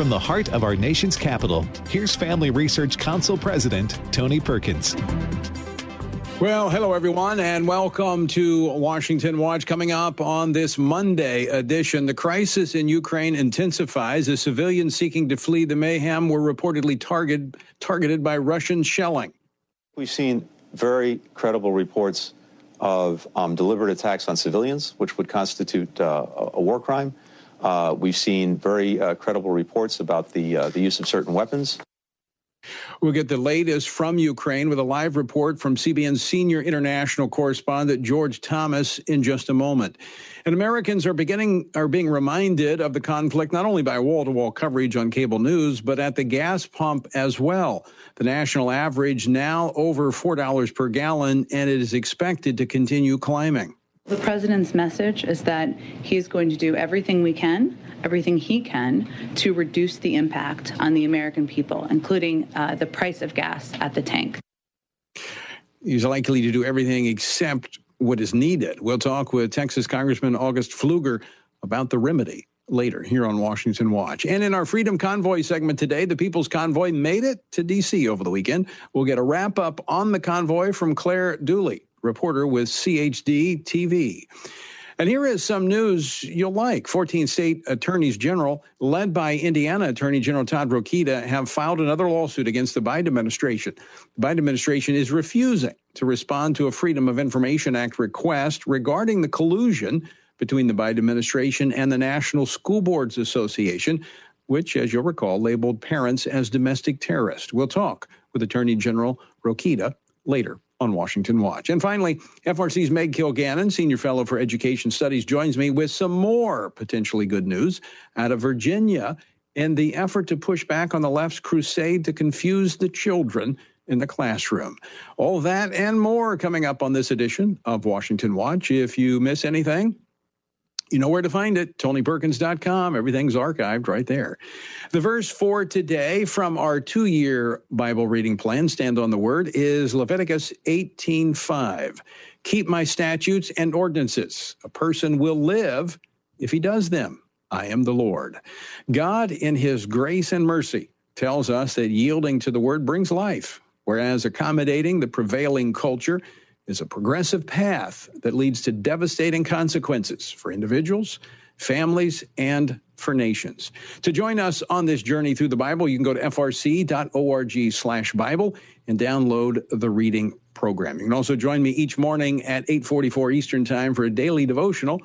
From the heart of our nation's capital, here's Family Research Council President Tony Perkins. Well, hello everyone, and welcome to Washington Watch. Coming up on this Monday edition, the crisis in Ukraine intensifies as civilians seeking to flee the mayhem were reportedly target, targeted by Russian shelling. We've seen very credible reports of um, deliberate attacks on civilians, which would constitute uh, a war crime. Uh, we've seen very uh, credible reports about the uh, the use of certain weapons. We'll get the latest from Ukraine with a live report from CBN's senior international correspondent George Thomas in just a moment. And Americans are beginning are being reminded of the conflict not only by wall-to-wall coverage on cable news, but at the gas pump as well. The national average now over $4 per gallon and it is expected to continue climbing. The president's message is that he's going to do everything we can everything he can to reduce the impact on the American people, including uh, the price of gas at the tank. He's likely to do everything except what is needed. We'll talk with Texas Congressman August Pfluger about the remedy later here on Washington Watch. And in our Freedom Convoy segment today, the People's Convoy made it to D.C. over the weekend. We'll get a wrap up on the convoy from Claire Dooley, reporter with CHD TV. And here is some news you'll like. 14 state attorneys general, led by Indiana Attorney General Todd Rokita, have filed another lawsuit against the Biden administration. The Biden administration is refusing to respond to a Freedom of Information Act request regarding the collusion between the Biden administration and the National School Boards Association, which, as you'll recall, labeled parents as domestic terrorists. We'll talk with Attorney General Rokita later on Washington Watch. And finally, FRC's Meg Kilgannon, Senior Fellow for Education Studies, joins me with some more potentially good news out of Virginia in the effort to push back on the left's crusade to confuse the children in the classroom. All that and more coming up on this edition of Washington Watch. If you miss anything, you know where to find it tonyperkins.com everything's archived right there. The verse for today from our two-year bible reading plan stand on the word is leviticus 18.5 keep my statutes and ordinances. A person will live if he does them. I am the lord. God in his grace and mercy tells us that yielding to the word brings life whereas accommodating the prevailing culture is a progressive path that leads to devastating consequences for individuals, families, and for nations. To join us on this journey through the Bible, you can go to frc.org slash Bible and download the reading program. You can also join me each morning at 844 Eastern Time for a daily devotional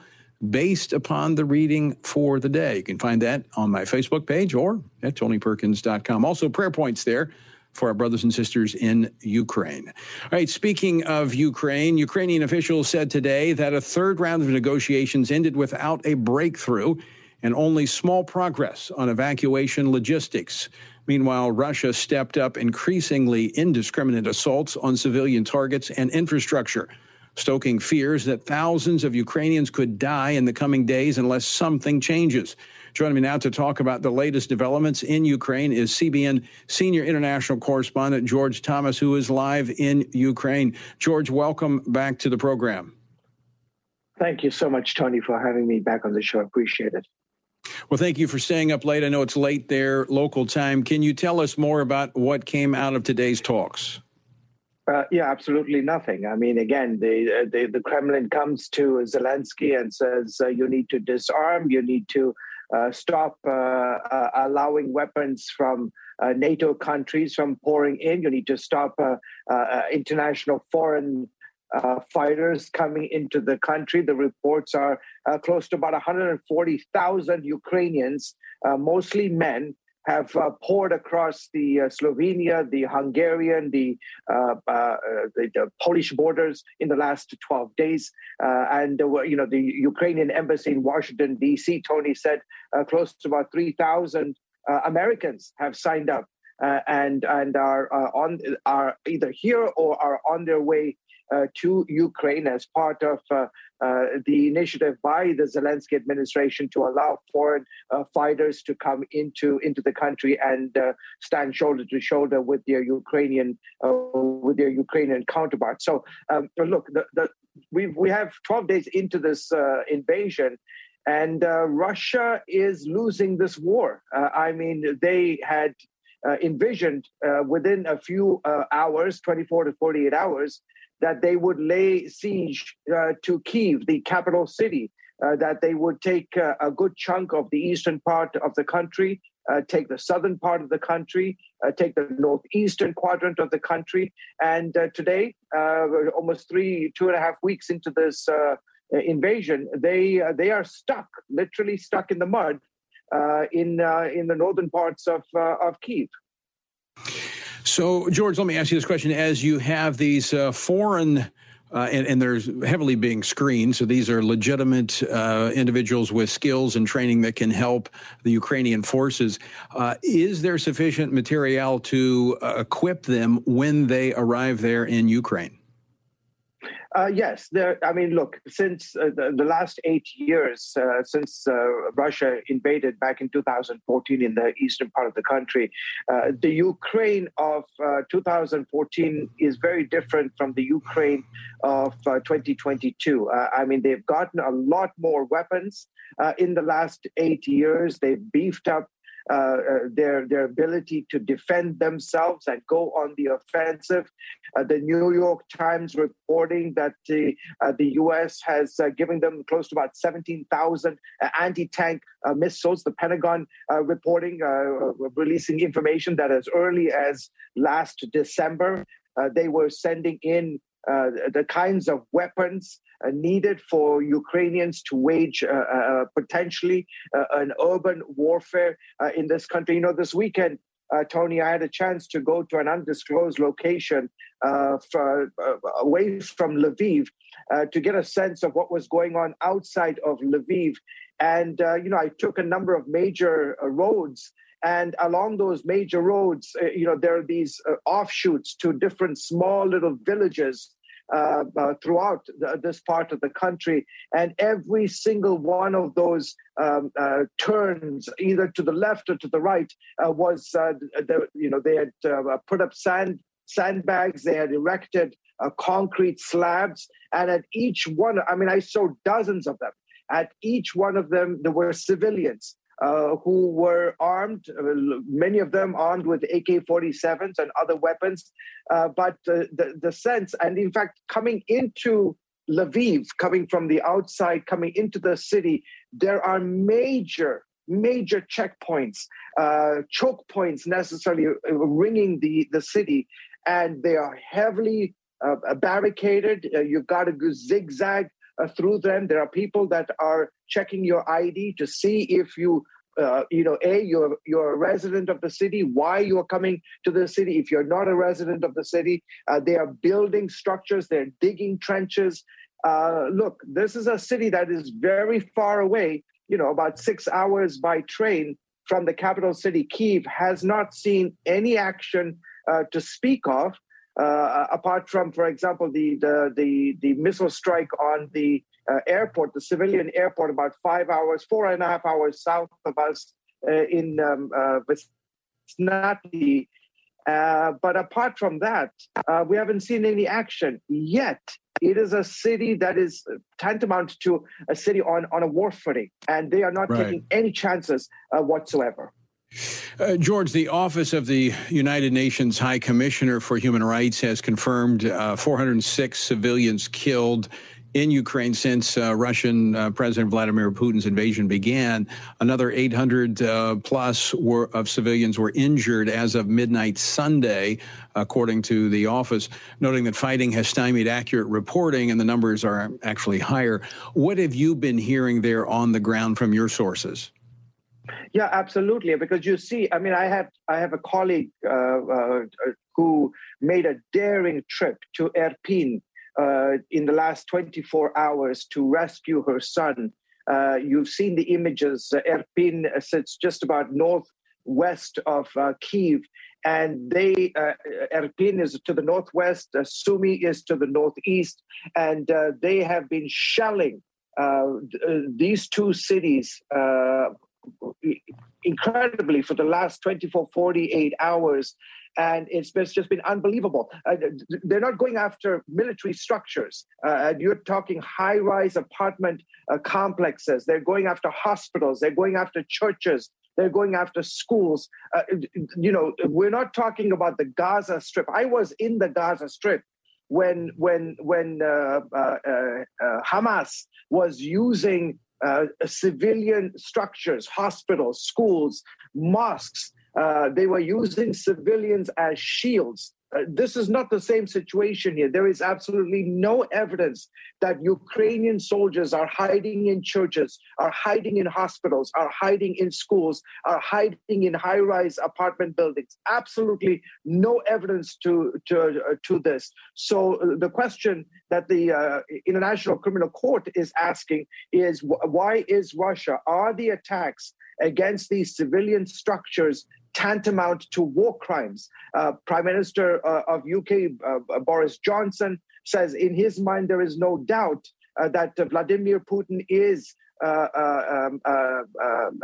based upon the reading for the day. You can find that on my Facebook page or at tonyperkins.com. Also, prayer points there for our brothers and sisters in Ukraine. All right, speaking of Ukraine, Ukrainian officials said today that a third round of negotiations ended without a breakthrough and only small progress on evacuation logistics. Meanwhile, Russia stepped up increasingly indiscriminate assaults on civilian targets and infrastructure, stoking fears that thousands of Ukrainians could die in the coming days unless something changes. Joining me now to talk about the latest developments in Ukraine is CBN senior international correspondent George Thomas, who is live in Ukraine. George, welcome back to the program. Thank you so much, Tony, for having me back on the show. I appreciate it. Well, thank you for staying up late. I know it's late there, local time. Can you tell us more about what came out of today's talks? Uh, yeah, absolutely nothing. I mean, again, the, uh, the, the Kremlin comes to Zelensky and says, uh, "You need to disarm. You need to stop uh, uh, allowing weapons from NATO countries from pouring in. You need to stop international foreign uh, fighters coming into the country. The reports are uh, close to about 140,000 Ukrainians, uh, mostly men, have uh, poured across the uh, Slovenia, the Hungarian, the, uh, uh, uh the, the Polish borders in the last 12 days, uh, and you know the Ukrainian embassy in Washington D.C. Tony said close to about 3,000 Americans have signed up and and are on are either here or are on their way uh, to Ukraine as part of uh, uh, the initiative by the Zelensky administration to allow foreign fighters to come into into the country and stand shoulder to shoulder with their Ukrainian with their Ukrainian counterparts. So um, look, the, the, we we have 12 days into this invasion. And uh, Russia is losing this war. Uh, I mean, they had uh, envisioned uh, within a few uh, hours, 24 to 48 hours, that they would lay siege uh, to Kiev, the capital city, that they would take a good chunk of the eastern part of the country, take the southern part of the country, take the northeastern quadrant of the country. And today, almost three, two and a half weeks into this uh, invasion, they uh, they are stuck, literally stuck in the mud, uh, in in the northern parts of of Kiev. So, George, let me ask you this question: As you have these foreign uh, and, and, there's heavily being screened. So these are legitimate uh, individuals with skills and training that can help the Ukrainian forces. Uh, is there sufficient material to equip them when they arrive there in Ukraine? Uh, yes, there. I mean, look, since uh, the, the, last eight years, uh, since uh, Russia invaded back in 2014 in the eastern part of the country, uh, the Ukraine of uh, 2014 is very different from the Ukraine of 2022. I mean, they've gotten a lot more weapons in the last eight years. They've beefed up uh, uh, their their ability to defend themselves and go on the offensive. Uh, the New York Times reporting that the uh, the U.S. has uh, given them close to about 17,000 uh, anti-tank missiles. The Pentagon reporting releasing information that as early as last December they were sending in uh, the kinds of weapons uh, needed for Ukrainians to wage uh, uh potentially uh, an urban warfare in this country. You know, this weekend, Tony, I had a chance to go to an undisclosed location for, away from Lviv to get a sense of what was going on outside of Lviv. And, you know, I took a number of major roads and along those major roads uh, you know there are these uh, offshoots to different small little villages throughout the, this part of the country. And every single one of those um, uh, turns, either to the left or to the right, uh, was, uh, the, you know, they had uh, put up sand sandbags, they had erected concrete slabs. And at each one, I mean, I saw dozens of them. At each one of them, there were civilians uh, who were armed, uh, many of them armed with AK 47s and other weapons. Uh, but the, the sense, and in fact, coming into Lviv, coming from the outside, coming into the city, there are major major checkpoints, uh, choke points necessarily ringing the, the city, and they are heavily uh, barricaded. Uh, you've got to go zigzag uh, through them. There are people that are checking your ID to see if you uh, you know, a you're you're a resident of the city. Why you are coming to the city? If you're not a resident of the city, uh, they are building structures. They're digging trenches. Uh, look, this is a city that is very far away. You know, about six hours by train from the capital city. Kiev has not seen any action uh, to speak of. Uh, apart from, for example, the, the the the missile strike on the uh, airport, the civilian airport, about five hours, four and a half hours south of us uh, in um, uh, Uh, but apart from that, uh, we haven't seen any action yet. It is a city that is tantamount to a city on, on a war footing, and they are not right. taking any chances uh, whatsoever. Uh, George, the Office of the United Nations High Commissioner for Human Rights has confirmed uh, 406 civilians killed in Ukraine since uh, Russian uh, President Vladimir Putin's invasion began. Another 800 uh, plus were, of civilians were injured as of midnight Sunday, according to the office, noting that fighting has stymied accurate reporting and the numbers are actually higher. What have you been hearing there on the ground from your sources? Yeah, absolutely. Because you see, I mean, I have I have a colleague uh, uh, who made a daring trip to Irpin uh, in the last 24 hours to rescue her son. Uh, you've seen the images. Uh, Irpin sits just about northwest of uh, Kiev, and they uh, Irpin is to the northwest, uh, Sumy is to the northeast, and uh, they have been shelling these two cities incredibly for the last 24 48 hours and it's, just been unbelievable. Uh, they're not going after military structures. Uh, you're talking high rise apartment uh, complexes. They're going after hospitals. They're going after churches. They're going after schools. Uh, you know, we're not talking about the Gaza Strip. I was in the Gaza Strip when when when uh, uh, uh Hamas was using uh, civilian structures, hospitals, schools, mosques. Uh, they were using civilians as shields uh, this is not the same situation here. There is absolutely no evidence that Ukrainian soldiers are hiding in churches, are hiding in hospitals, are hiding in schools, are hiding in high rise apartment buildings. Absolutely no evidence to, to, uh, to this. So, uh, the question that the uh, International Criminal Court is asking is why is Russia, are the attacks against these civilian structures tantamount to war crimes. Uh, Prime Minister uh, of UK, uh, Boris Johnson, says in his mind there is no doubt uh, that Vladimir Putin is. Uh, uh, um,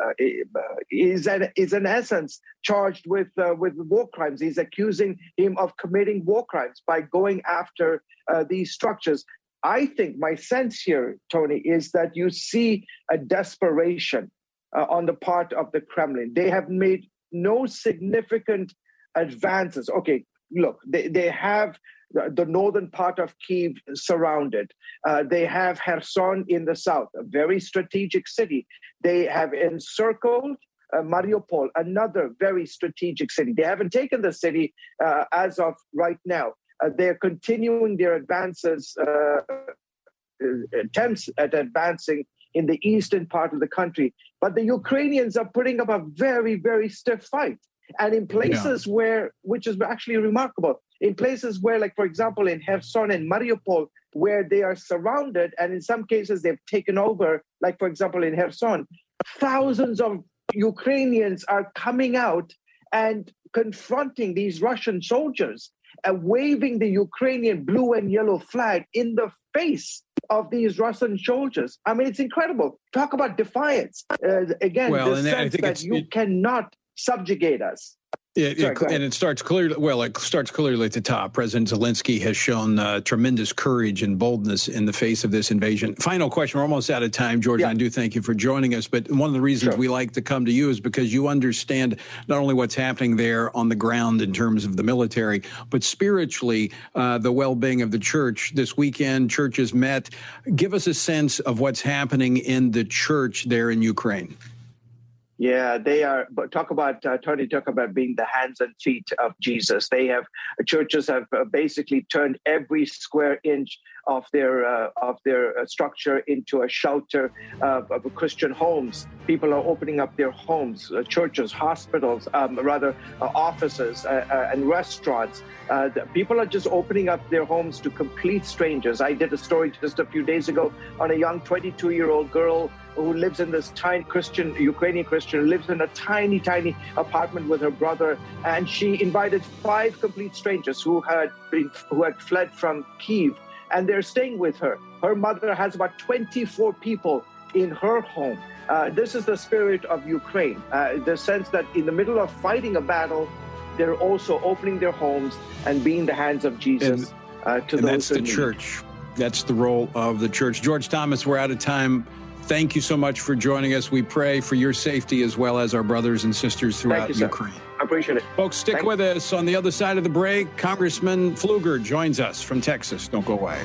is, an, is in essence charged with with war crimes. He's accusing him of committing war crimes by going after these structures. I think my sense here, Tony, is that you see a desperation uh, on the part of the Kremlin. They have made no significant advances. Okay, look, they, they have the northern part of Kiev surrounded. Uh, they have Kherson in the south, a very strategic city. They have encircled uh, Mariupol, another very strategic city. They haven't taken the city uh, as of right now. Uh, they're continuing their advances, uh, attempts at advancing in the eastern part of the country. But the Ukrainians are putting up a very, very stiff fight. And in places yeah. where, which is actually remarkable, in places where, like, for example, in Kherson and Mariupol, where they are surrounded, and in some cases they've taken over, like, for example, in Kherson, thousands of Ukrainians are coming out and confronting these Russian soldiers and waving the Ukrainian blue and yellow flag in the face of these Russian soldiers. I mean, it's incredible. Talk about defiance. Uh, again, well, the sense that you it, cannot subjugate us. It, Sorry, it, and it starts clearly. Well, it starts clearly at the top. President Zelensky has shown uh, tremendous courage and boldness in the face of this invasion. Final question. We're almost out of time, George. Yeah. I do thank you for joining us. But one of the reasons sure. we like to come to you is because you understand not only what's happening there on the ground in terms of the military, but spiritually, uh, the well-being of the church. This weekend, churches met. Give us a sense of what's happening in the church there in Ukraine. Yeah, they are. But talk about uh, Tony. Talk about being the hands and feet of Jesus. They have churches have uh, basically turned every square inch of their uh, of their uh, structure into a shelter of Christian homes. People are opening up their homes, uh, churches, hospitals, um, rather uh, offices and restaurants. people are just opening up their homes to complete strangers. I did a story just a few days ago on a young 22 year old girl who lives in this tiny Christian, Ukrainian Christian, lives in a tiny, tiny apartment with her brother. And she invited five complete strangers who had been, who had fled from Kiev, and they're staying with her. Her mother has about 24 people in her home. Uh, this is the spirit of Ukraine. Uh, the sense that in the middle of fighting a battle, they're also opening their homes and being the hands of Jesus and, uh, to and those. That's the need. church. That's the role of the church. George Thomas, we're out of time. Thank you so much for joining us. We pray for your safety as well as our brothers and sisters throughout you, Ukraine. I appreciate it. Folks, stick Thanks. with us. On the other side of the break, Congressman Pfluger joins us from Texas. Don't go away.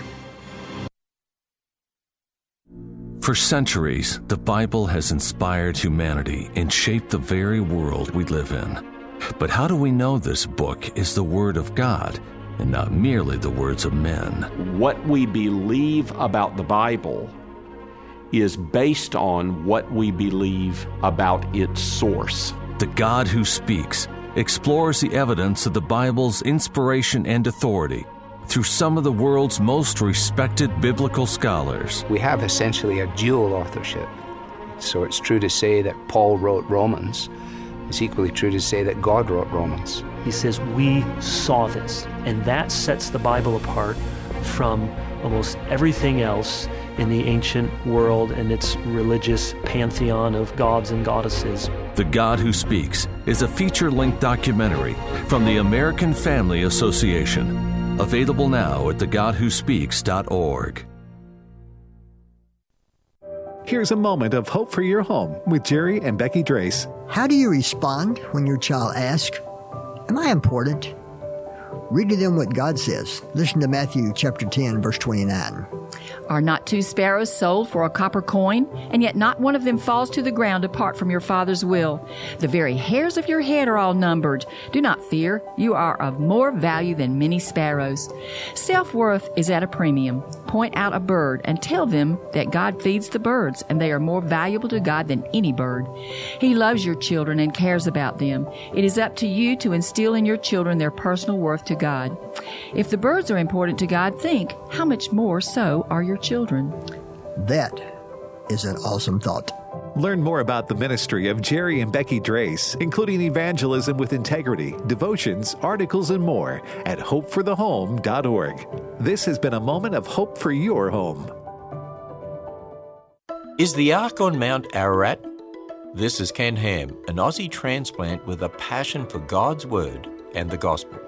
For centuries, the Bible has inspired humanity and shaped the very world we live in. But how do we know this book is the Word of God and not merely the words of men? What we believe about the Bible is based on what we believe about its source. The God who speaks explores the evidence of the Bible's inspiration and authority through some of the world's most respected biblical scholars. We have essentially a dual authorship. So it's true to say that Paul wrote Romans. It's equally true to say that God wrote Romans. He says, We saw this. And that sets the Bible apart from almost everything else in the ancient world and its religious pantheon of gods and goddesses. The God Who Speaks is a feature length documentary from the American Family Association. Available now at thegodwhospeaks.org. Here's a moment of hope for your home with Jerry and Becky Drace. How do you respond when your child asks, Am I important? Read to them what God says. Listen to Matthew chapter 10, verse 29. Are not two sparrows sold for a copper coin? And yet not one of them falls to the ground apart from your Father's will. The very hairs of your head are all numbered. Do not fear. You are of more value than many sparrows. Self worth is at a premium. Point out a bird and tell them that God feeds the birds and they are more valuable to God than any bird. He loves your children and cares about them. It is up to you to instill in your children their personal worth to God. If the birds are important to God, think how much more so are your children. That is an awesome thought. Learn more about the ministry of Jerry and Becky Drace, including evangelism with integrity, devotions, articles, and more at hopeforthehome.org. This has been a moment of hope for your home. Is the Ark on Mount Ararat? This is Ken Ham, an Aussie transplant with a passion for God's Word and the Gospel.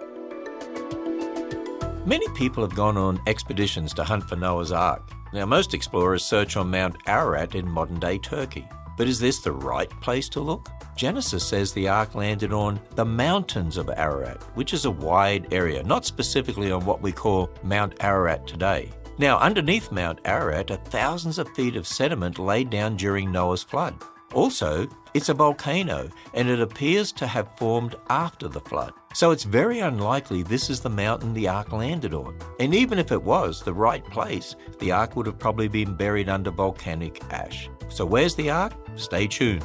Many people have gone on expeditions to hunt for Noah's Ark. Now, most explorers search on Mount Ararat in modern day Turkey. But is this the right place to look? Genesis says the ark landed on the mountains of Ararat, which is a wide area, not specifically on what we call Mount Ararat today. Now, underneath Mount Ararat are thousands of feet of sediment laid down during Noah's flood. Also, it's a volcano and it appears to have formed after the flood. So it's very unlikely this is the mountain the ark landed on. And even if it was the right place, the ark would have probably been buried under volcanic ash. So where's the ark? Stay tuned.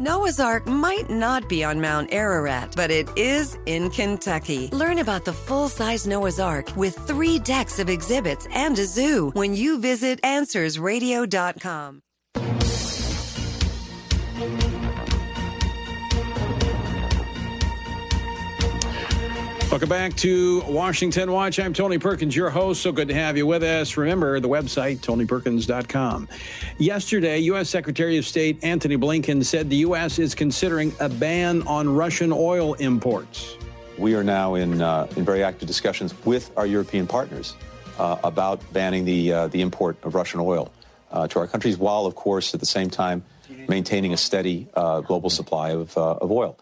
Noah's Ark might not be on Mount Ararat, but it is in Kentucky. Learn about the full size Noah's Ark with three decks of exhibits and a zoo when you visit AnswersRadio.com. Welcome back to Washington Watch. I'm Tony Perkins, your host. So good to have you with us. Remember the website, tonyperkins.com. Yesterday, U.S. Secretary of State Antony Blinken said the U.S. is considering a ban on Russian oil imports. We are now in, uh, in very active discussions with our European partners uh, about banning the, uh, the import of Russian oil uh, to our countries, while, of course, at the same time maintaining a steady uh, global supply of, uh, of oil.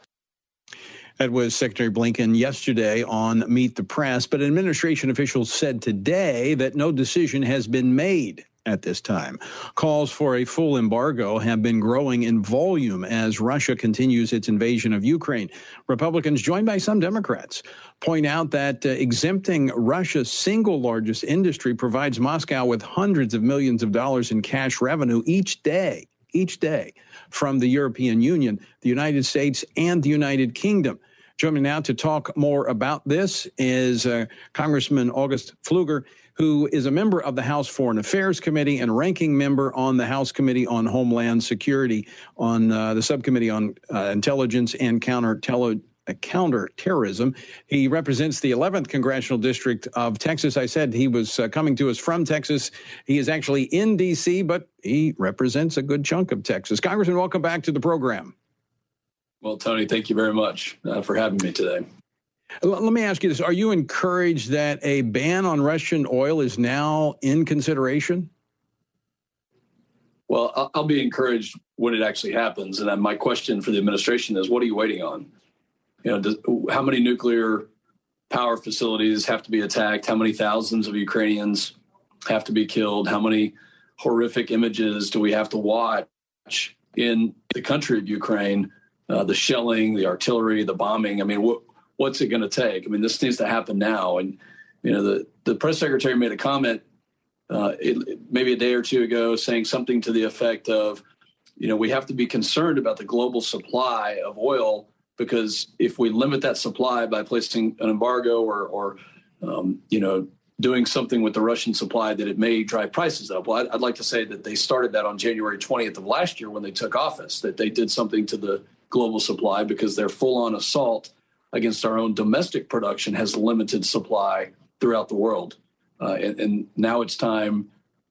That was Secretary Blinken yesterday on Meet the Press, but administration officials said today that no decision has been made at this time. Calls for a full embargo have been growing in volume as Russia continues its invasion of Ukraine. Republicans, joined by some Democrats, point out that uh, exempting Russia's single largest industry provides Moscow with hundreds of millions of dollars in cash revenue each day, each day from the European Union, the United States, and the United Kingdom. Joining me now to talk more about this is uh, Congressman August Pfluger, who is a member of the House Foreign Affairs Committee and ranking member on the House Committee on Homeland Security, on uh, the subcommittee on uh, intelligence and counter tele- uh, counterterrorism. He represents the 11th congressional district of Texas. I said he was uh, coming to us from Texas. He is actually in D.C., but he represents a good chunk of Texas. Congressman, welcome back to the program. Well, Tony, thank you very much uh, for having me today. Let me ask you this. Are you encouraged that a ban on Russian oil is now in consideration? Well, I'll be encouraged when it actually happens. And my question for the administration is what are you waiting on? You know, does, how many nuclear power facilities have to be attacked? How many thousands of Ukrainians have to be killed? How many horrific images do we have to watch in the country of Ukraine? Uh, the shelling, the artillery, the bombing. I mean, what, what's it going to take? I mean, this needs to happen now. And you know, the the press secretary made a comment uh, it, maybe a day or two ago, saying something to the effect of, you know, we have to be concerned about the global supply of oil because if we limit that supply by placing an embargo or, or um, you know, doing something with the Russian supply, that it may drive prices up. Well, I'd, I'd like to say that they started that on January 20th of last year when they took office. That they did something to the global supply because their full on assault against our own domestic production has limited supply throughout the world. Uh, and, and, now it's time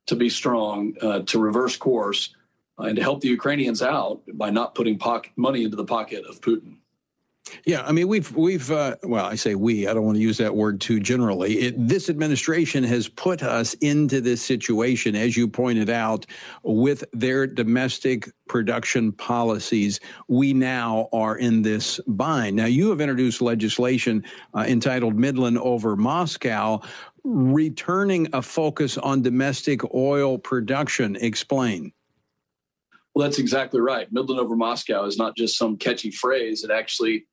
to be strong, uh, to reverse course, uh, and to help the Ukrainians out by not putting pocket money into the pocket of Putin. Yeah, I mean we've we've uh, well, I say we. I don't want to use that word too generally. It, this administration has put us into this situation, as you pointed out, with their domestic production policies. We now are in this bind. Now you have introduced legislation uh, entitled Midland over Moscow, returning a focus on domestic oil production. Explain. Well, that's exactly right. Midland over Moscow is not just some catchy phrase. It actually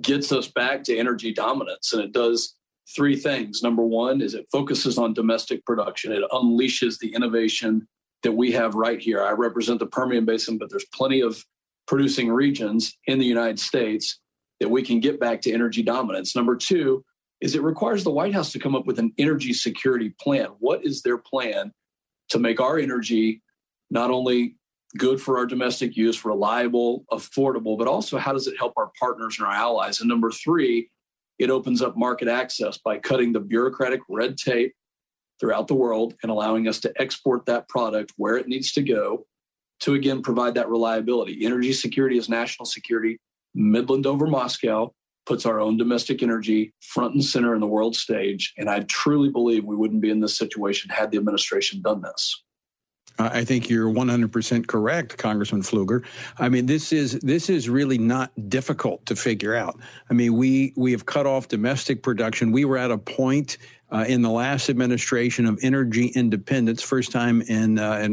gets us back to energy dominance. And it does three things. Number one is it focuses on domestic production. It unleashes the innovation that we have right here. I represent the Permian Basin, but there's plenty of producing regions in the United States that we can get back to energy dominance. Number two is it requires the White House to come up with an energy security plan. What is their plan to make our energy not only good for our domestic use, reliable, affordable, but also how does it help our partners and our allies? And number three, it opens up market access by cutting the bureaucratic red tape throughout the world and allowing us to export that product where it needs to go to again provide that reliability. Energy security is national security. Midland over Moscow puts our own domestic energy front and center in the world stage. And I truly believe we wouldn't be in this situation had the administration done this. I think you're 100% correct, Congressman Pfluger. I mean, this is this is really not difficult to figure out. I mean, we we have cut off domestic production. We were at a point uh, in the last administration of energy independence, first time in uh,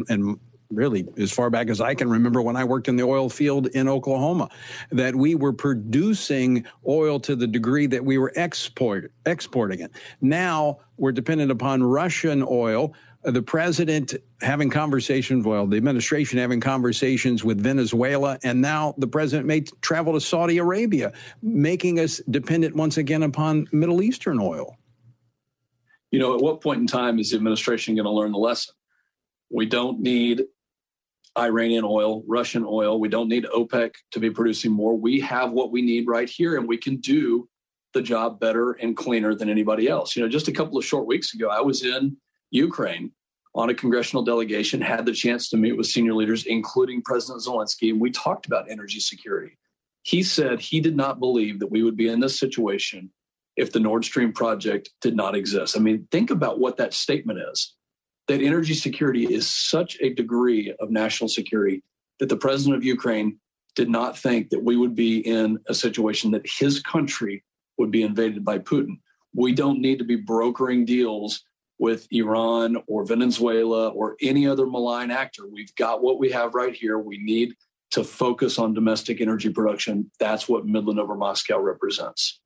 really as far back as I can remember when I worked in the oil field in Oklahoma, that we were producing oil to the degree that we were export, exporting it. Now we're dependent upon Russian oil the president having conversations, well, the administration having conversations with Venezuela, and now the president may travel to Saudi Arabia, making us dependent once again upon Middle Eastern oil. You know, at what point in time is the administration going to learn the lesson? We don't need Iranian oil, Russian oil. We don't need OPEC to be producing more. We have what we need right here, and we can do the job better and cleaner than anybody else. You know, just a couple of short weeks ago, I was in Ukraine on a congressional delegation, had the chance to meet with senior leaders, including President Zelensky, and we talked about energy security. He said he did not believe that we would be in this situation if the Nord Stream project did not exist. I mean, think about what that statement is that energy security is such a degree of national security that the president of Ukraine did not think that we would be in a situation that his country would be invaded by Putin. We don't need to be brokering deals with Iran or Venezuela or any other malign actor. We've got what we have right here. We need to focus on domestic energy production. That's what Midland over Moscow represents.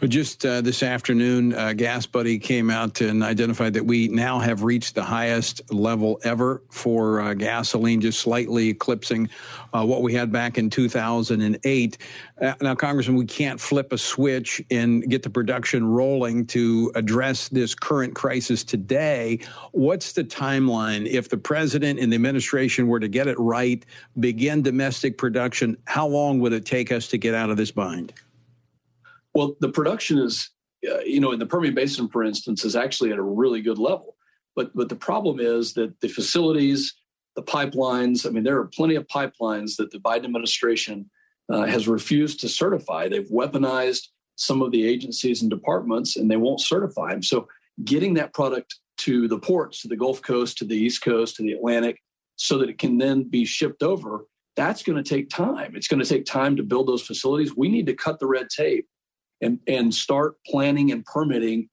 Well, just uh, this afternoon, uh, Gas Buddy came out and identified that we now have reached the highest level ever for uh, gasoline, just slightly eclipsing uh, what we had back in 2008. Uh, now, Congressman, we can't flip a switch and get the production rolling to address this current crisis today. What's the timeline if the president and the administration were to get it right, begin domestic production? How long would it take us to get out of this bind? Well, the production is, uh, you know, in the Permian Basin, for instance, is actually at a really good level. But but the problem is that the facilities, the pipelines. I mean, there are plenty of pipelines that the Biden administration uh, has refused to certify. They've weaponized some of the agencies and departments, and they won't certify them. So, getting that product to the ports, to the Gulf Coast, to the East Coast, to the Atlantic, so that it can then be shipped over, that's going to take time. It's going to take time to build those facilities. We need to cut the red tape and, and start planning and permitting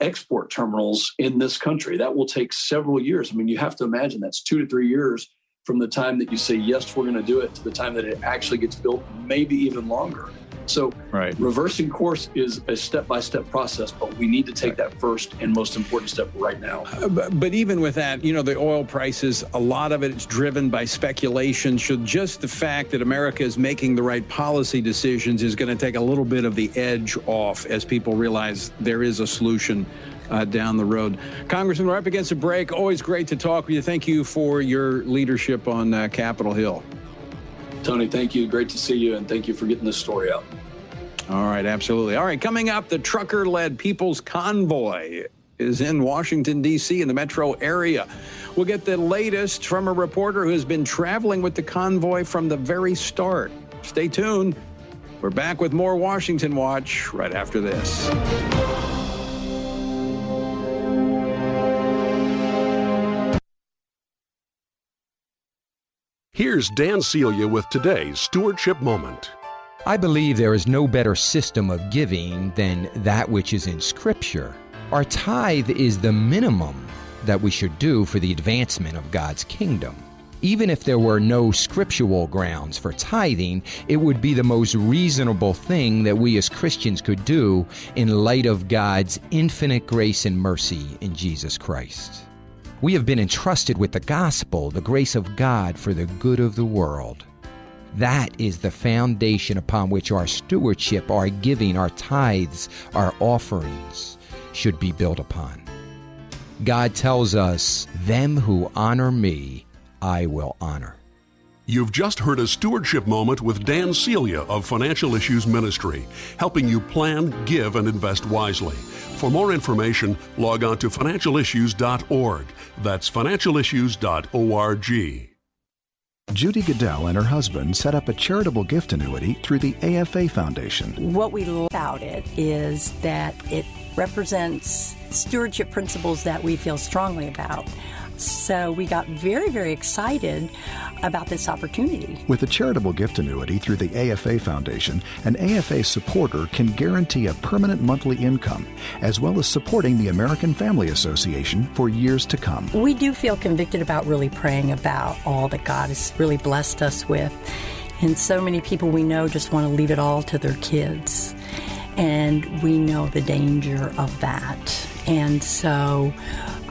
export terminals in this country. That will take several years. I mean, you have to imagine that's two to three years from the time that you say, yes, we're going to do it to the time that it actually gets built, maybe even longer. So, right. reversing course is a step by step process, but we need to take that first and most important step right now. Uh, but, but, even with that, you know, the oil prices, a lot of it is driven by speculation. Should just the fact that America is making the right policy decisions is going to take a little bit of the edge off as people realize there is a solution uh, down the road. Congressman, we're up against a break. Always great to talk with you. Thank you for your leadership on uh, Capitol Hill. Tony, thank you. Great to see you, and thank you for getting this story out. All right, absolutely. All right, coming up, the trucker led People's Convoy is in Washington, D.C., in the metro area. We'll get the latest from a reporter who's been traveling with the convoy from the very start. Stay tuned. We're back with more Washington Watch right after this. Here's Dan Celia with today's Stewardship Moment. I believe there is no better system of giving than that which is in Scripture. Our tithe is the minimum that we should do for the advancement of God's kingdom. Even if there were no scriptural grounds for tithing, it would be the most reasonable thing that we as Christians could do in light of God's infinite grace and mercy in Jesus Christ. We have been entrusted with the gospel, the grace of God for the good of the world. That is the foundation upon which our stewardship, our giving, our tithes, our offerings should be built upon. God tells us, Them who honor me, I will honor. You've just heard a stewardship moment with Dan Celia of Financial Issues Ministry, helping you plan, give, and invest wisely. For more information, log on to financialissues.org. That's financialissues.org. Judy Goodell and her husband set up a charitable gift annuity through the AFA Foundation. What we love about it is that it represents stewardship principles that we feel strongly about. So uh, we got very, very excited about this opportunity. With a charitable gift annuity through the AFA Foundation, an AFA supporter can guarantee a permanent monthly income, as well as supporting the American Family Association for years to come. We do feel convicted about really praying about all that God has really blessed us with. And so many people we know just want to leave it all to their kids. And we know the danger of that. And so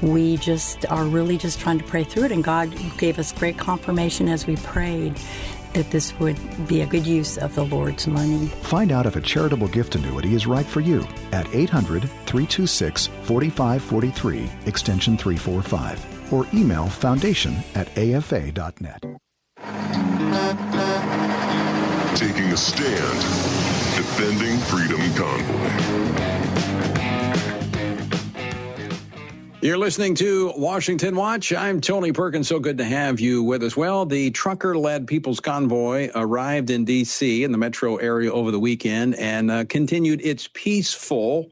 we just are really just trying to pray through it. And God gave us great confirmation as we prayed that this would be a good use of the Lord's money. Find out if a charitable gift annuity is right for you at 800 326 4543, extension 345, or email foundation at afa.net. Taking a stand, defending Freedom Convoy. You're listening to Washington Watch. I'm Tony Perkins. So good to have you with us. Well, the trucker led People's Convoy arrived in D.C. in the metro area over the weekend and uh, continued its peaceful,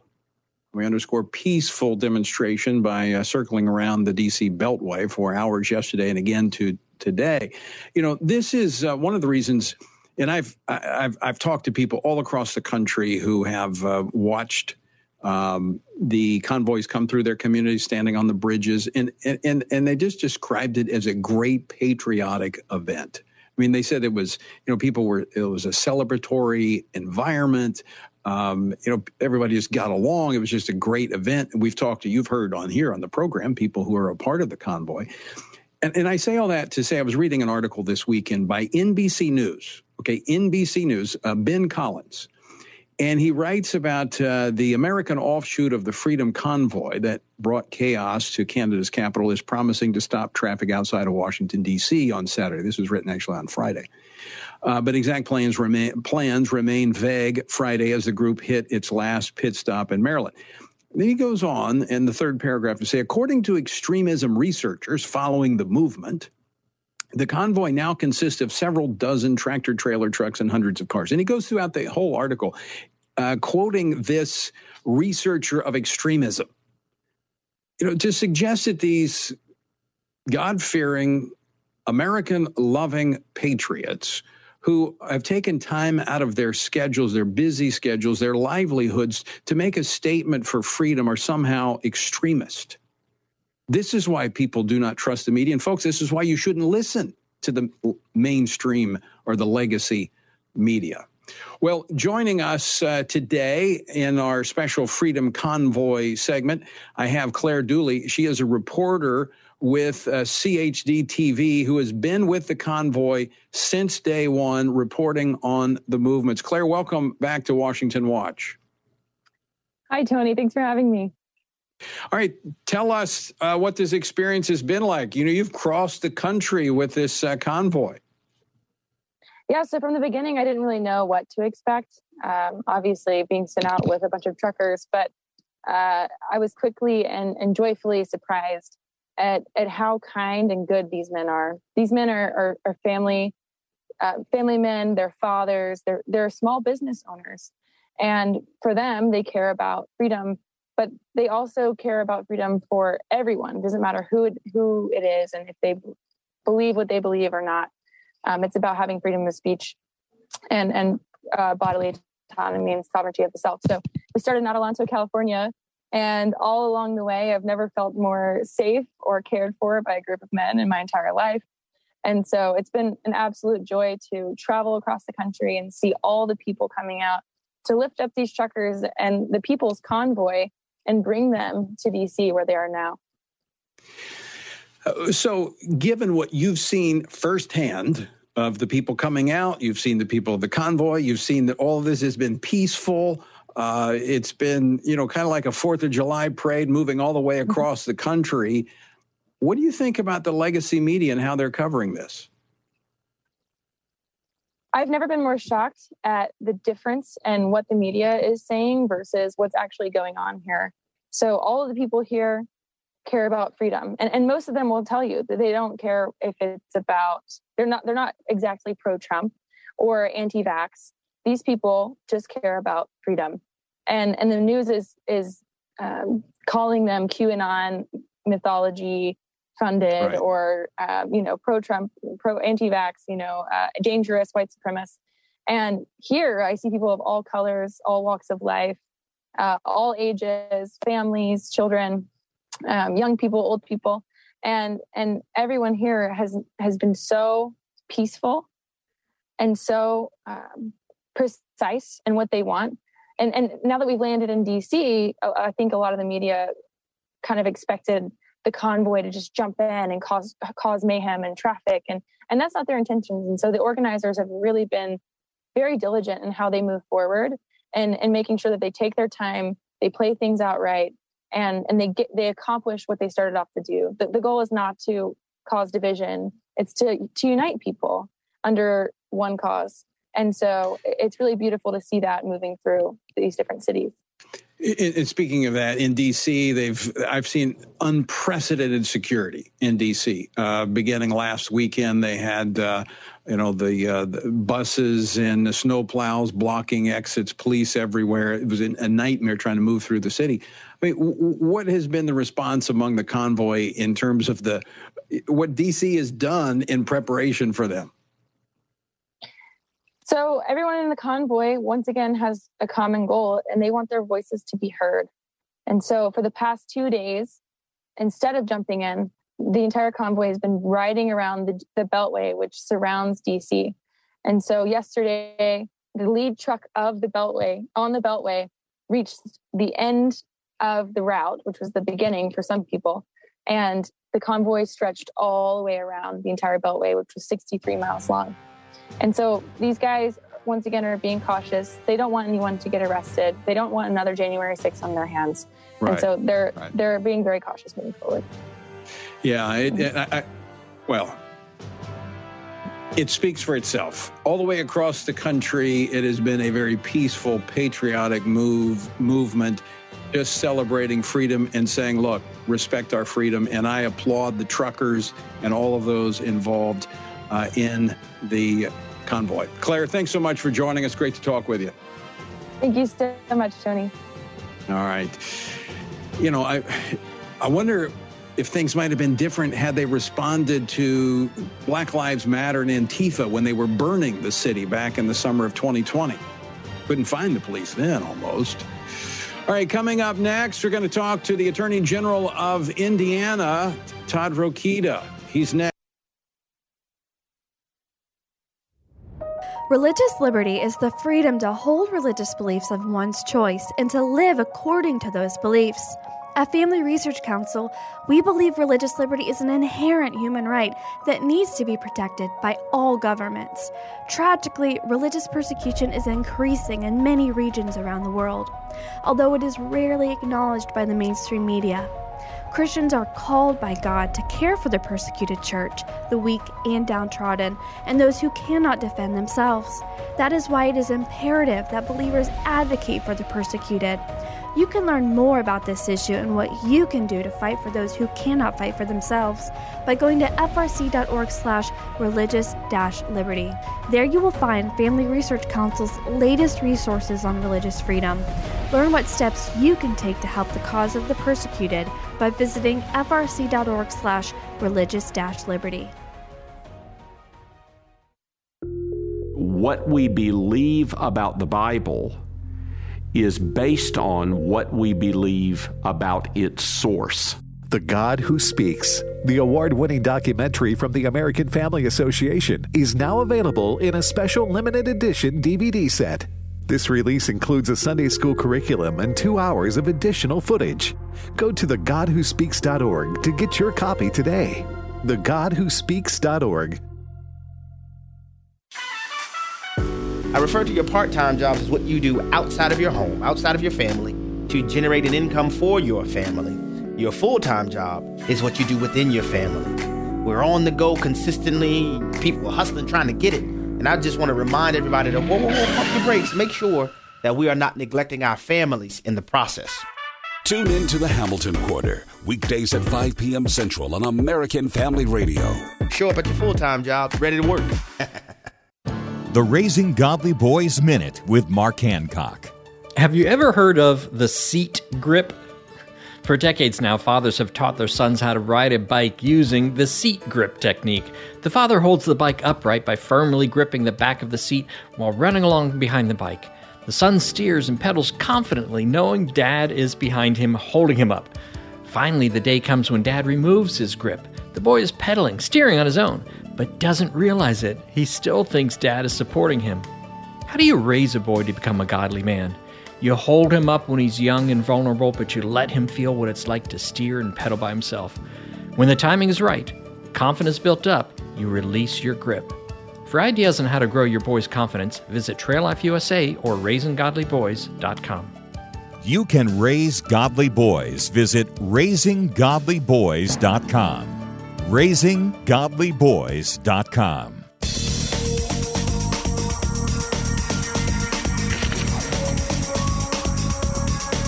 we underscore peaceful demonstration by uh, circling around the D.C. Beltway for hours yesterday and again to today. You know, this is uh, one of the reasons. And I've I've I've talked to people all across the country who have uh, watched um, the convoys come through their communities, standing on the bridges, and, and and they just described it as a great patriotic event. I mean, they said it was, you know, people were, it was a celebratory environment. Um, you know, everybody just got along. It was just a great event. We've talked to, you've heard on here on the program, people who are a part of the convoy. And, and I say all that to say I was reading an article this weekend by NBC News. Okay, NBC News, uh, Ben Collins and he writes about uh, the American offshoot of the Freedom Convoy that brought chaos to Canada's capital is promising to stop traffic outside of Washington, D.C. on Saturday. This was written actually on Friday. Uh, but exact plans remain, plans remain vague Friday as the group hit its last pit stop in Maryland. Then he goes on in the third paragraph to say, according to extremism researchers following the movement, the convoy now consists of several dozen tractor trailer trucks and hundreds of cars. And he goes throughout the whole article, uh, quoting this researcher of extremism, you know, to suggest that these God fearing, American loving patriots who have taken time out of their schedules, their busy schedules, their livelihoods to make a statement for freedom are somehow extremist. This is why people do not trust the media. And folks, this is why you shouldn't listen to the mainstream or the legacy media. Well, joining us uh, today in our special Freedom Convoy segment, I have Claire Dooley. She is a reporter with uh, CHD TV who has been with the convoy since day one, reporting on the movements. Claire, welcome back to Washington Watch. Hi, Tony. Thanks for having me. All right, tell us uh, what this experience has been like. You know, you've crossed the country with this uh, convoy. Yeah, so from the beginning, I didn't really know what to expect. Um, obviously, being sent out with a bunch of truckers, but uh, I was quickly and, and joyfully surprised at, at how kind and good these men are. These men are, are, are family, uh, family men, they're fathers, they're, they're small business owners. And for them, they care about freedom, but they also care about freedom for everyone. It doesn't matter who it, who it is and if they believe what they believe or not. Um, it's about having freedom of speech and, and uh, bodily autonomy and sovereignty of the self. So we started in Adelanto, California, and all along the way, I've never felt more safe or cared for by a group of men in my entire life. And so it's been an absolute joy to travel across the country and see all the people coming out to lift up these truckers and the people's convoy and bring them to DC where they are now. Uh, so, given what you've seen firsthand of the people coming out, you've seen the people of the convoy, you've seen that all of this has been peaceful. Uh, it's been, you know, kind of like a Fourth of July parade moving all the way mm-hmm. across the country. What do you think about the legacy media and how they're covering this? I've never been more shocked at the difference and what the media is saying versus what's actually going on here. So all of the people here care about freedom. And, and most of them will tell you that they don't care if it's about they're not they're not exactly pro-Trump or anti-vax. These people just care about freedom. And and the news is is um, calling them QAnon mythology funded right. or uh, you know pro-Trump, pro-anti-vax, you know, uh, dangerous white supremacists. And here I see people of all colors, all walks of life, uh, all ages, families, children, um, young people, old people, and and everyone here has has been so peaceful and so um, precise in what they want. And and now that we've landed in DC, I think a lot of the media kind of expected the convoy to just jump in and cause cause mayhem and traffic. And and that's not their intentions. And so the organizers have really been very diligent in how they move forward and and making sure that they take their time they play things out right and and they get they accomplish what they started off to do. The, the goal is not to cause division. It's to to unite people under one cause. And so it's really beautiful to see that moving through these different cities and speaking of that, in DC, they've I've seen unprecedented security in DC. Uh, beginning last weekend, they had uh, you know the, uh, the, buses and the snowplows blocking exits, police everywhere. It was a nightmare trying to move through the city. I mean, w- what has been the response among the convoy in terms of the what DC has done in preparation for them? So everyone in the convoy, once again, has a common goal and they want their voices to be heard. And so for the past two days, instead of jumping in, the entire convoy has been riding around the, the Beltway, which surrounds DC. And so yesterday, the lead truck of the Beltway on the Beltway reached the end of the route, which was the beginning for some people. And the convoy stretched all the way around the entire Beltway, which was 63 miles long. And so these guys, once again, are being cautious. They don't want anyone to get arrested. They don't want another January 6th on their hands. Right. And so they're right. they're being very cautious moving forward. Yeah, it, it, I, I, well, it speaks for itself. All the way across the country, it has been a very peaceful, patriotic move movement, just celebrating freedom and saying, "Look, respect our freedom." And I applaud the truckers and all of those involved uh, in the convoy. Claire, thanks so much for joining us. Great to talk with you. Thank you so much, Tony. All right. You know, I I wonder if things might have been different had they responded to Black Lives Matter and Antifa when they were burning the city back in the summer of 2020. Couldn't find the police then almost. All right, coming up next, we're going to talk to the Attorney General of Indiana, Todd Rokita. He's next. Religious liberty is the freedom to hold religious beliefs of one's choice and to live according to those beliefs. At Family Research Council, we believe religious liberty is an inherent human right that needs to be protected by all governments. Tragically, religious persecution is increasing in many regions around the world, although it is rarely acknowledged by the mainstream media. Christians are called by God to care for the persecuted church, the weak and downtrodden, and those who cannot defend themselves. That is why it is imperative that believers advocate for the persecuted. You can learn more about this issue and what you can do to fight for those who cannot fight for themselves by going to frc.org slash religious liberty. There you will find Family Research Council's latest resources on religious freedom. Learn what steps you can take to help the cause of the persecuted by visiting frc.org slash religious liberty. What we believe about the Bible is based on what we believe about its source. The God Who Speaks, the award winning documentary from the American Family Association, is now available in a special limited edition DVD set. This release includes a Sunday school curriculum and two hours of additional footage. Go to thegodwhospeaks.org to get your copy today. Thegodwhospeaks.org I refer to your part time jobs as what you do outside of your home, outside of your family, to generate an income for your family. Your full time job is what you do within your family. We're on the go consistently, people are hustling, trying to get it. And I just want to remind everybody to whoa, whoa, whoa, pump your brakes. Make sure that we are not neglecting our families in the process. Tune in to the Hamilton Quarter, weekdays at 5 p.m. Central on American Family Radio. Show up at your full time job, ready to work. The Raising Godly Boys Minute with Mark Hancock. Have you ever heard of the seat grip? For decades now, fathers have taught their sons how to ride a bike using the seat grip technique. The father holds the bike upright by firmly gripping the back of the seat while running along behind the bike. The son steers and pedals confidently, knowing dad is behind him, holding him up. Finally, the day comes when dad removes his grip. The boy is pedaling, steering on his own but doesn't realize it. He still thinks dad is supporting him. How do you raise a boy to become a godly man? You hold him up when he's young and vulnerable, but you let him feel what it's like to steer and pedal by himself. When the timing is right, confidence built up, you release your grip. For ideas on how to grow your boy's confidence, visit Trail Life USA or RaisingGodlyBoys.com. You can raise godly boys. Visit RaisingGodlyBoys.com raisinggodlyboys.com.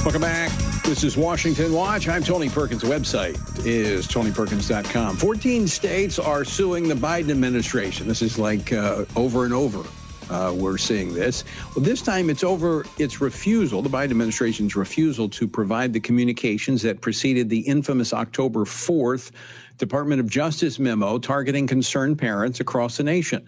Welcome back. This is Washington Watch. I'm Tony Perkins. The website is tonyperkins.com. 14 states are suing the Biden administration. This is like uh, over and over. Uh, we're seeing this. Well, this time it's over its refusal, the Biden administration's refusal to provide the communications that preceded the infamous October 4th Department of Justice memo targeting concerned parents across the nation.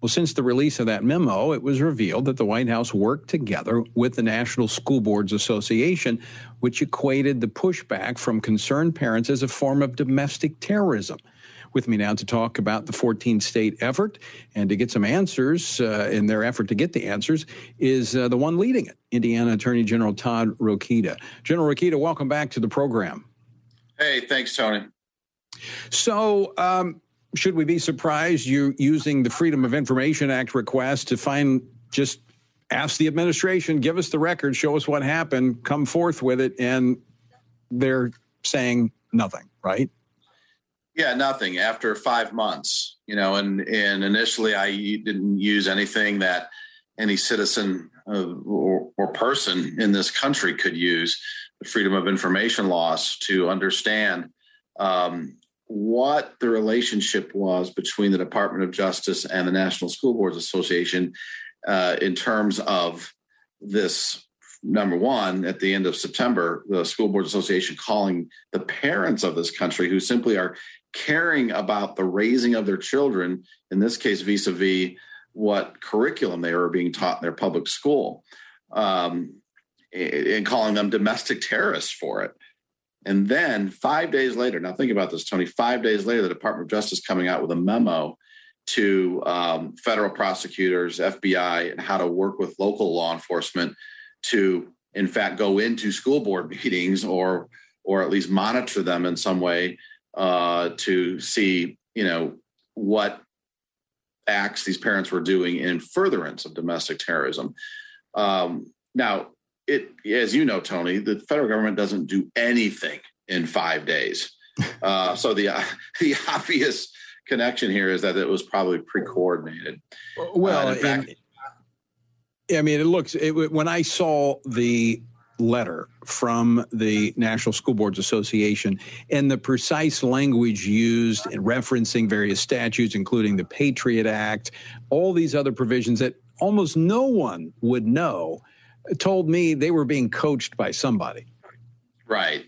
Well, since the release of that memo, it was revealed that the White House worked together with the National School Boards Association, which equated the pushback from concerned parents as a form of domestic terrorism. With me now to talk about the 14 state effort and to get some answers uh, in their effort to get the answers is uh, the one leading it, Indiana Attorney General Todd Rokita. General Rokita, welcome back to the program. Hey, thanks, Tony. So, um, should we be surprised you using the Freedom of Information Act request to find just ask the administration, give us the record, show us what happened, come forth with it, and they're saying nothing, right? Yeah, nothing after five months, you know, and and initially I didn't use anything that any citizen uh, or, or person in this country could use the freedom of information laws to understand um, what the relationship was between the Department of Justice and the National School Boards Association uh, in terms of this. Number one, at the end of September, the School Boards Association calling the parents of this country who simply are caring about the raising of their children, in this case, vis a vis what curriculum they were being taught in their public school, um, and calling them domestic terrorists for it. And then five days later, now think about this, Tony. Five days later, the Department of Justice coming out with a memo to um, federal prosecutors, FBI, and how to work with local law enforcement to, in fact, go into school board meetings or or at least monitor them in some way uh, to see, you know, what acts these parents were doing in furtherance of domestic terrorism. Um, now, it, as you know, Tony, the federal government doesn't do anything in five days. Uh, so the uh, the obvious connection here is that it was probably pre-coordinated. Well, uh, fact, I mean, it looks it, when I saw the letter from the National School Boards Association and the precise language used in referencing various statutes, including the Patriot Act, all these other provisions that almost no one would know, told me they were being coached by somebody. Right,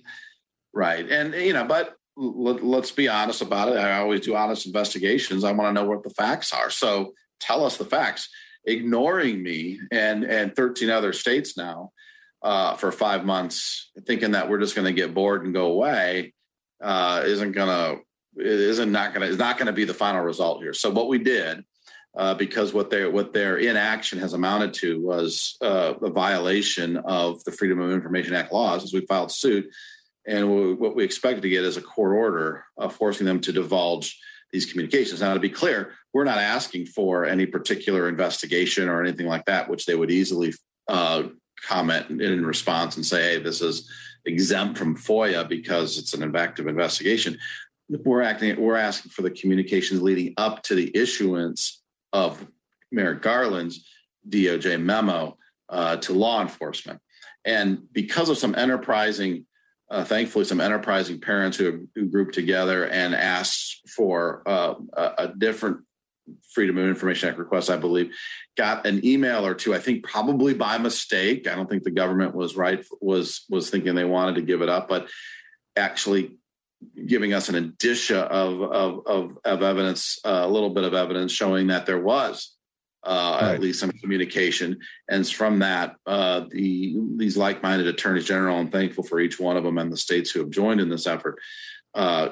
right. And, you know, but let, us be honest about it. I always do honest investigations. I want to know what the facts are. So tell us the facts. Ignoring me and and 13 other states now uh, for five months, thinking that we're just going to get bored and go away, uh, isn't going to isn't not going to is not going to be the final result here. So what we did. Uh, because what their what their inaction has amounted to was uh, a violation of the Freedom of Information Act laws, as we filed suit and what we expect to get is a court order uh, forcing them to divulge these communications. Now, to be clear, we're not asking for any particular investigation or anything like that, which they would easily uh, comment in, response and say, hey, this is exempt from FOIA because it's an active investigation. We're acting, we're asking for the communications leading up to the issuance of Merrick Garland's DOJ memo uh, to law enforcement. And because of some enterprising uh, thankfully some enterprising parents who, who grouped together and asked for uh, a, a, different freedom of information act request i believe got an email or two i think probably by mistake i don't think the government was right was was thinking they wanted to give it up but actually giving us an indicia of of of, of evidence uh, a little bit of evidence showing that there was uh, right. at least some communication. And from that, uh, the these like-minded attorneys general, I'm thankful for each one of them and the states who have joined in this effort, uh,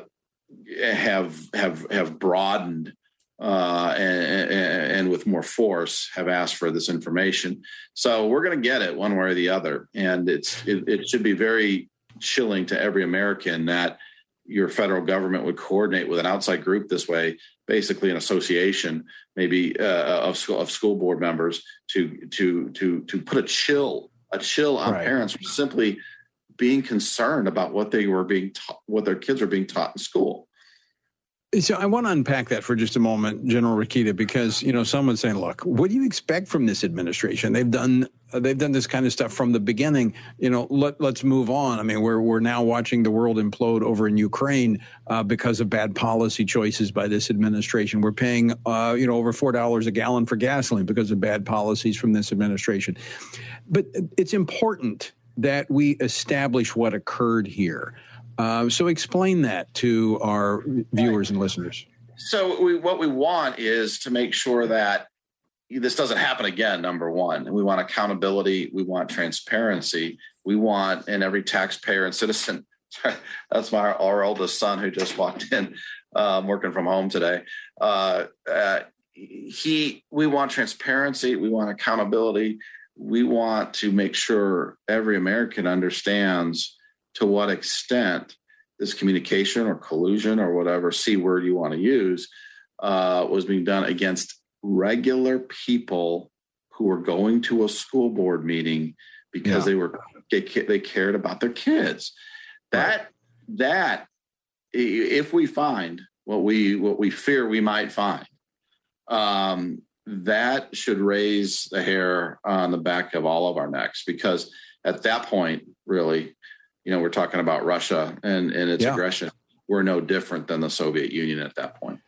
have have have broadened uh, and, and, with more force have asked for this information. So we're going to get it one way or the other, and it's it, it should be very chilling to every American that your federal government would coordinate with an outside group this way, basically an association, maybe uh, of school of school board members, to to to to put a chill a chill on right. parents simply being concerned about what they were being taught, what their kids were being taught in school. So I want to unpack that for just a moment, General Rokita, because you know someone's saying, "Look, what do you expect from this administration? They've done they've done this kind of stuff from the beginning. You know, let let's move on. I mean, we're we're now watching the world implode over in Ukraine uh, because of bad policy choices by this administration. We're paying uh, you know over four dollars a gallon for gasoline because of bad policies from this administration. But it's important that we establish what occurred here. Uh, so explain that to our viewers and listeners. So we, what we want is to make sure that this doesn't happen again. Number one, we want accountability. We want transparency. We want, and every taxpayer and citizen. That's my our oldest son who just walked in, um, working from home today. Uh, uh, he, we want transparency. We want accountability. We want to make sure every American understands to what extent this communication or collusion or whatever C word you want to use uh, was being done against regular people who were going to a school board meeting because yeah. they were they, they cared about their kids. That right. that if we find what we what we fear we might find, um, that should raise the hair on the back of all of our necks because at that point, really, you know, we're talking about Russia and, and its yeah. aggression. We're no different than the Soviet Union at that point.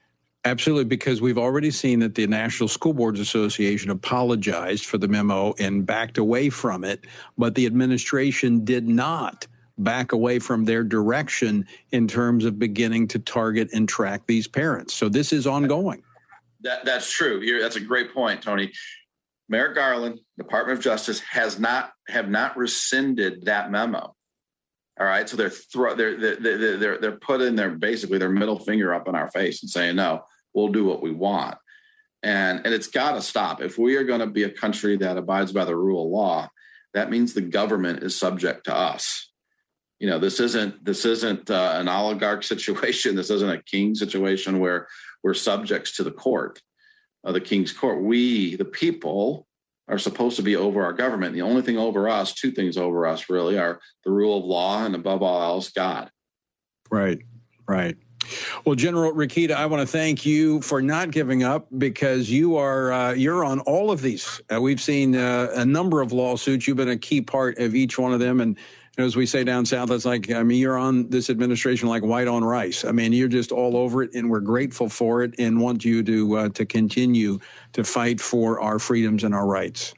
Absolutely, because we've already seen that the National School Boards Association apologized for the memo and backed away from it, but the administration did not back away from their direction in terms of beginning to target and track these parents. So this is ongoing. That, that's true. You're, that's a great point, Tony. Merrick Garland, Department of Justice, has not have not rescinded that memo. All right, so they're throw, they're, they're they're they're putting their basically their middle finger up in our face and saying no, we'll do what we want, and and it's got to stop. If we are going to be a country that abides by the rule of law, that means the government is subject to us. You know, this isn't this isn't uh, an oligarch situation. This isn't a king situation where we're subjects to the court, uh, the king's court. We, the people, are supposed to be over our government. The only thing over us, two things over us really, are the rule of law and above all else, God. Right, right. Well, General Rokita, I want to thank you for not giving up because you are uh, you're on all of these. Uh, we've seen uh, a number of lawsuits. You've been a key part of each one of them, and as we say down south, it's like I mean you're on this administration like white on rice. I mean you're just all over it, and we're grateful for it, and want you to uh, to continue to fight for our freedoms and our rights.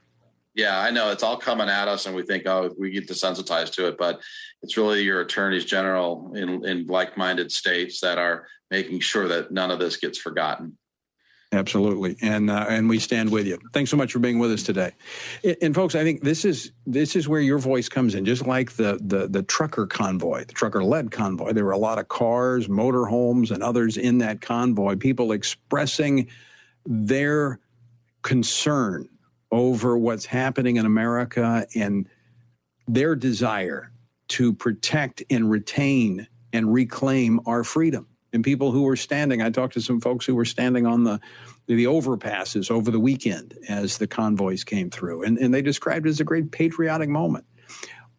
Yeah, I know it's all coming at us, and we think, oh, we get desensitized to it, but it's really your attorneys general in, in like-minded states that are making sure that none of this gets forgotten. Absolutely, and uh, and we stand with you. Thanks so much for being with us today. And, and, folks, I think this is this is where your voice comes in. Just like the the the trucker convoy, the trucker-led convoy, there were a lot of cars, motorhomes, and others in that convoy. People expressing their concern over what's happening in America and their desire to protect and retain and reclaim our freedom. And people who were standing, I talked to some folks who were standing on the the overpasses over the weekend as the convoys came through, and, and they described it as a great patriotic moment.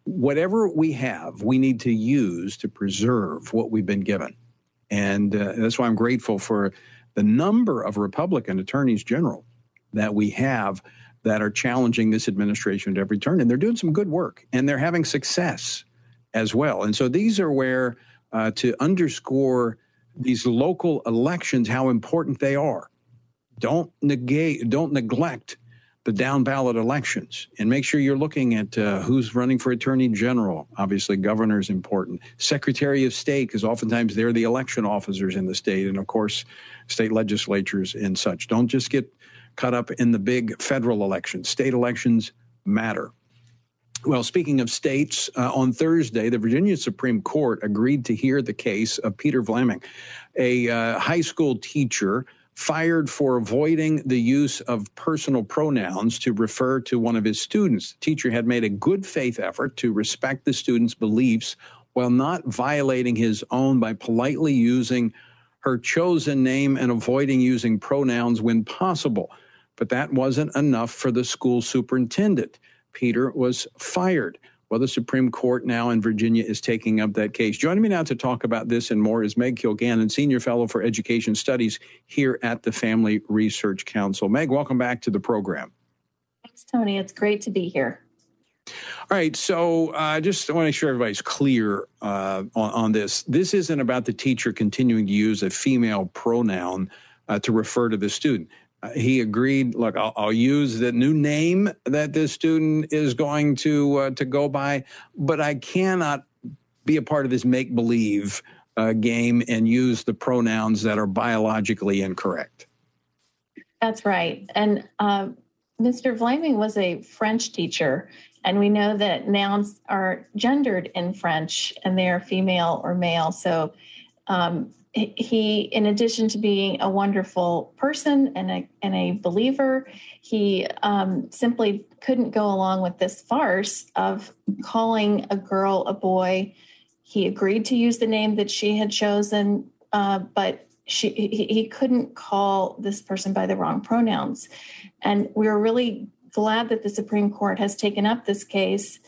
Whatever we have, we need to use to preserve what we've been given. And uh, that's why I'm grateful for the number of Republican attorneys general that we have that are challenging this administration at every turn. And they're doing some good work and they're having success as well. And so these are where uh, to underscore these local elections, how important they are. Don't negate, don't neglect the down ballot elections and make sure you're looking at uh, who's running for attorney general. Obviously, governor is important. Secretary of state, because oftentimes they're the election officers in the state, and of course, state legislatures and such. Don't just get caught up in the big federal elections. State elections matter. Well, speaking of states, uh, on Thursday, the Virginia Supreme Court agreed to hear the case of Peter Vlaming, a uh, high school teacher fired for avoiding the use of personal pronouns to refer to one of his students. The teacher had made a good faith effort to respect the student's beliefs while not violating his own by politely using her chosen name and avoiding using pronouns when possible. But that wasn't enough for the school superintendent. Peter was fired. Well, the Supreme Court now in Virginia is taking up that case. Joining me now to talk about this and more is Meg Kilgannon, Senior Fellow for Education Studies here at the Family Research Council. Meg, welcome back to the program. Thanks, Tony. It's great to be here. All right, so I uh, just want to make sure everybody's clear uh, on, on, this. This isn't about the teacher continuing to use a female pronoun uh, to refer to the student he agreed. Look, I'll, I'll, use the new name that this student is going to uh, to go by, but I cannot be a part of this make believe uh, game and use the pronouns that are biologically incorrect. That's right. And uh, Mr. Vlaming was a French teacher, and we know that nouns are gendered in French, and they are female or male. So. Um, he, in addition to being a wonderful person and a, and a believer, he um, simply couldn't go along with this farce of calling a girl a boy. He agreed to use the name that she had chosen, uh, but she, he, he couldn't call this person by the wrong pronouns. And we are really glad that the Supreme Court has taken up this case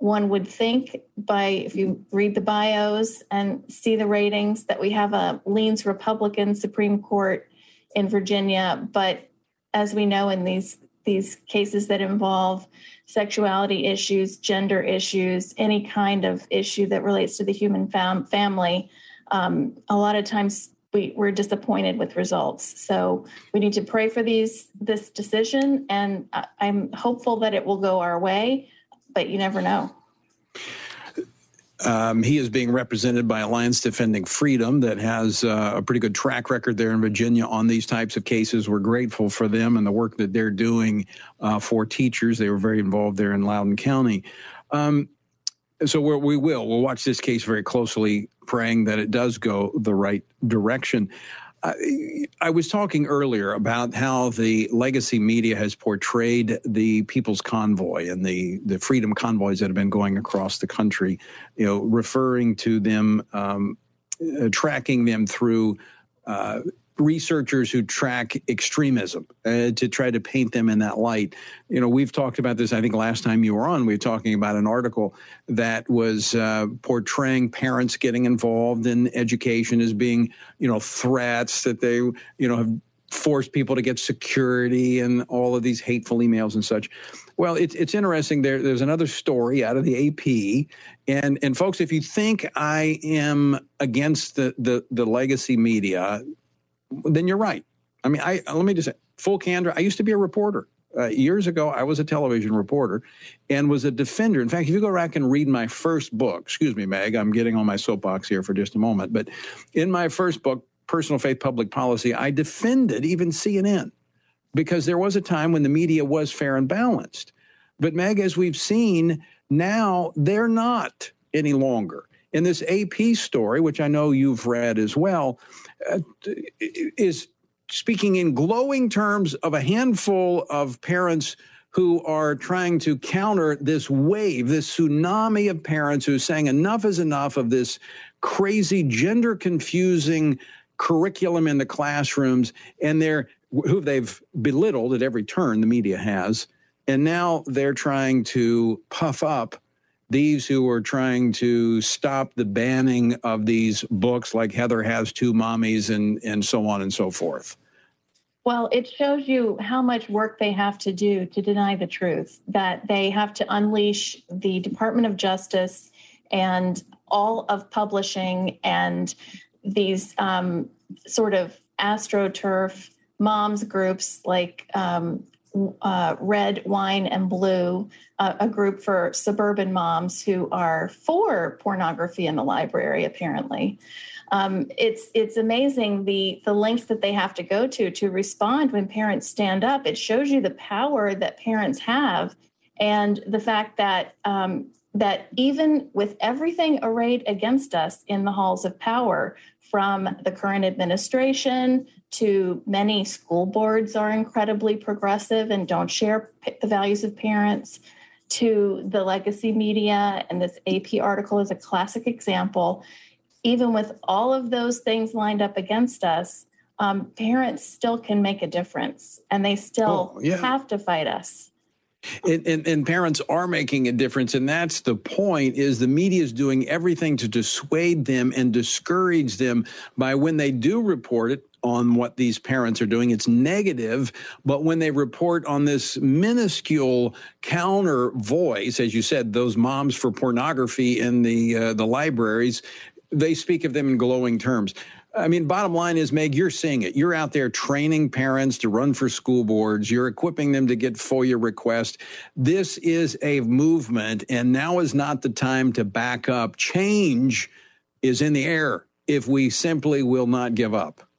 one would think by if you read the bios and see the ratings that we have a leans Republican Supreme Court in Virginia, but as we know in these these cases that involve sexuality issues, gender issues, any kind of issue that relates to the human fam- family, um, a lot of times we, we're disappointed with results. So we need to pray for these this decision, and I'm hopeful that it will go our way but you never know. Um, he is being represented by Alliance Defending Freedom, that has uh, a pretty good track record there in Virginia on these types of cases. We're grateful for them and the work that they're doing uh, for teachers. They were very involved there in Loudoun County. Um, so we will. We'll watch this case very closely, praying that it does go the right direction. I, I was talking earlier about how the legacy media has portrayed the People's Convoy and the, the freedom convoys that have been going across the country, you know, referring to them, um, uh, tracking them through uh, researchers who track extremism uh, to try to paint them in that light. You know, we've talked about this, I think, last time you were on. We were talking about an article that was uh, portraying parents getting involved in education as being, you know, threats that they, you know, have forced people to get security and all of these hateful emails and such. Well, it's it's interesting. There, there's another story out of the AP, and and folks, if you think I am against the the, the legacy media, then you're right. I mean, I let me just say, full candor. I used to be a reporter. Uh, years ago, I was a television reporter and was a defender. In fact, if you go back and read my first book, excuse me, Meg, I'm getting on my soapbox here for just a moment, but in my first book, Personal Faith Public Policy, I defended even CNN because there was a time when the media was fair and balanced. But, Meg, as we've seen, now they're not any longer. In this AP story, which I know you've read as well, uh, is speaking in glowing terms of a handful of parents who are trying to counter this wave, this tsunami of parents who are saying enough is enough of this crazy, gender confusing curriculum in the classrooms, and they're who they've belittled at every turn, the media has. And now they're trying to puff up these who are trying to stop the banning of these books like Heather Has Two Mommies and, and so on and so forth. Well, it shows you how much work they have to do to deny the truth, that they have to unleash the Department of Justice and all of publishing and these um, sort of astroturf moms groups like um, uh, Red, Wine, and Blue, uh, a group for suburban moms who are for pornography in the library, apparently. Um, it's it's amazing the the lengths that they have to go to to respond when parents stand up. It shows you the power that parents have, and the fact that um, that even with everything arrayed against us in the halls of power, from the current administration to many school boards are incredibly progressive and don't share the values of parents to the legacy media. And this AP article is a classic example. Even with all of those things lined up against us um, parents still can make a difference and they still oh, yeah. have to fight us. And, and, and, parents are making a difference. And that's the point is the media is doing everything to dissuade them and discourage them by when they do report it on what these parents are doing it's negative but when they report on this minuscule counter voice as you said those moms for pornography in the uh, the libraries they speak of them in glowing terms I mean, bottom line is, Meg, you're seeing it. You're out there training parents to run for school boards. You're equipping them to get FOIA requests. This is a movement, and now is not the time to back up. Change is in the air if we simply will not give up.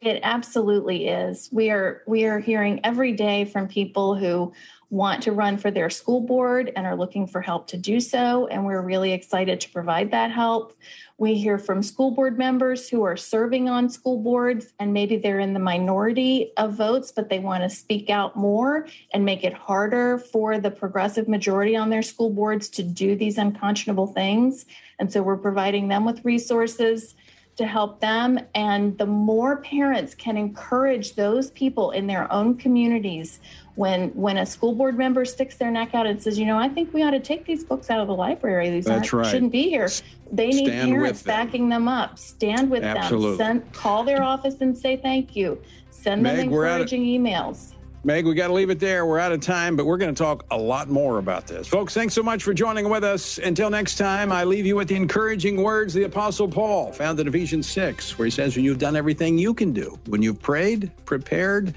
It absolutely is. We are we are hearing every day from people who want to run for their school board and are looking for help to do so and we're really excited to provide that help. We hear from school board members who are serving on school boards and maybe they're in the minority of votes, but they want to speak out more and make it harder for the progressive majority on their school boards to do these unconscionable things. And so we're providing them with resources to help them. And the more parents can encourage those people in their own communities when when a school board member sticks their neck out and says, you know, I think we ought to take these books out of the library. These right. shouldn't be here. They need Stand parents them. backing them up. Stand with Absolutely. them. Send, call their office and say thank you. Send Meg, them encouraging emails. Meg, we got to leave it there. We're out of time, but we're going to talk a lot more about this. Folks, thanks so much for joining with us. Until next time, I leave you with the encouraging words the Apostle Paul found in Ephesians 6, where he says, When you've done everything you can do, when you've prayed, prepared,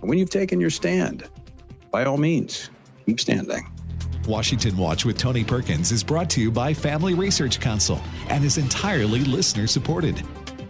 and when you've taken your stand, by all means, keep standing. Washington Watch with Tony Perkins is brought to you by Family Research Council and is entirely listener supported.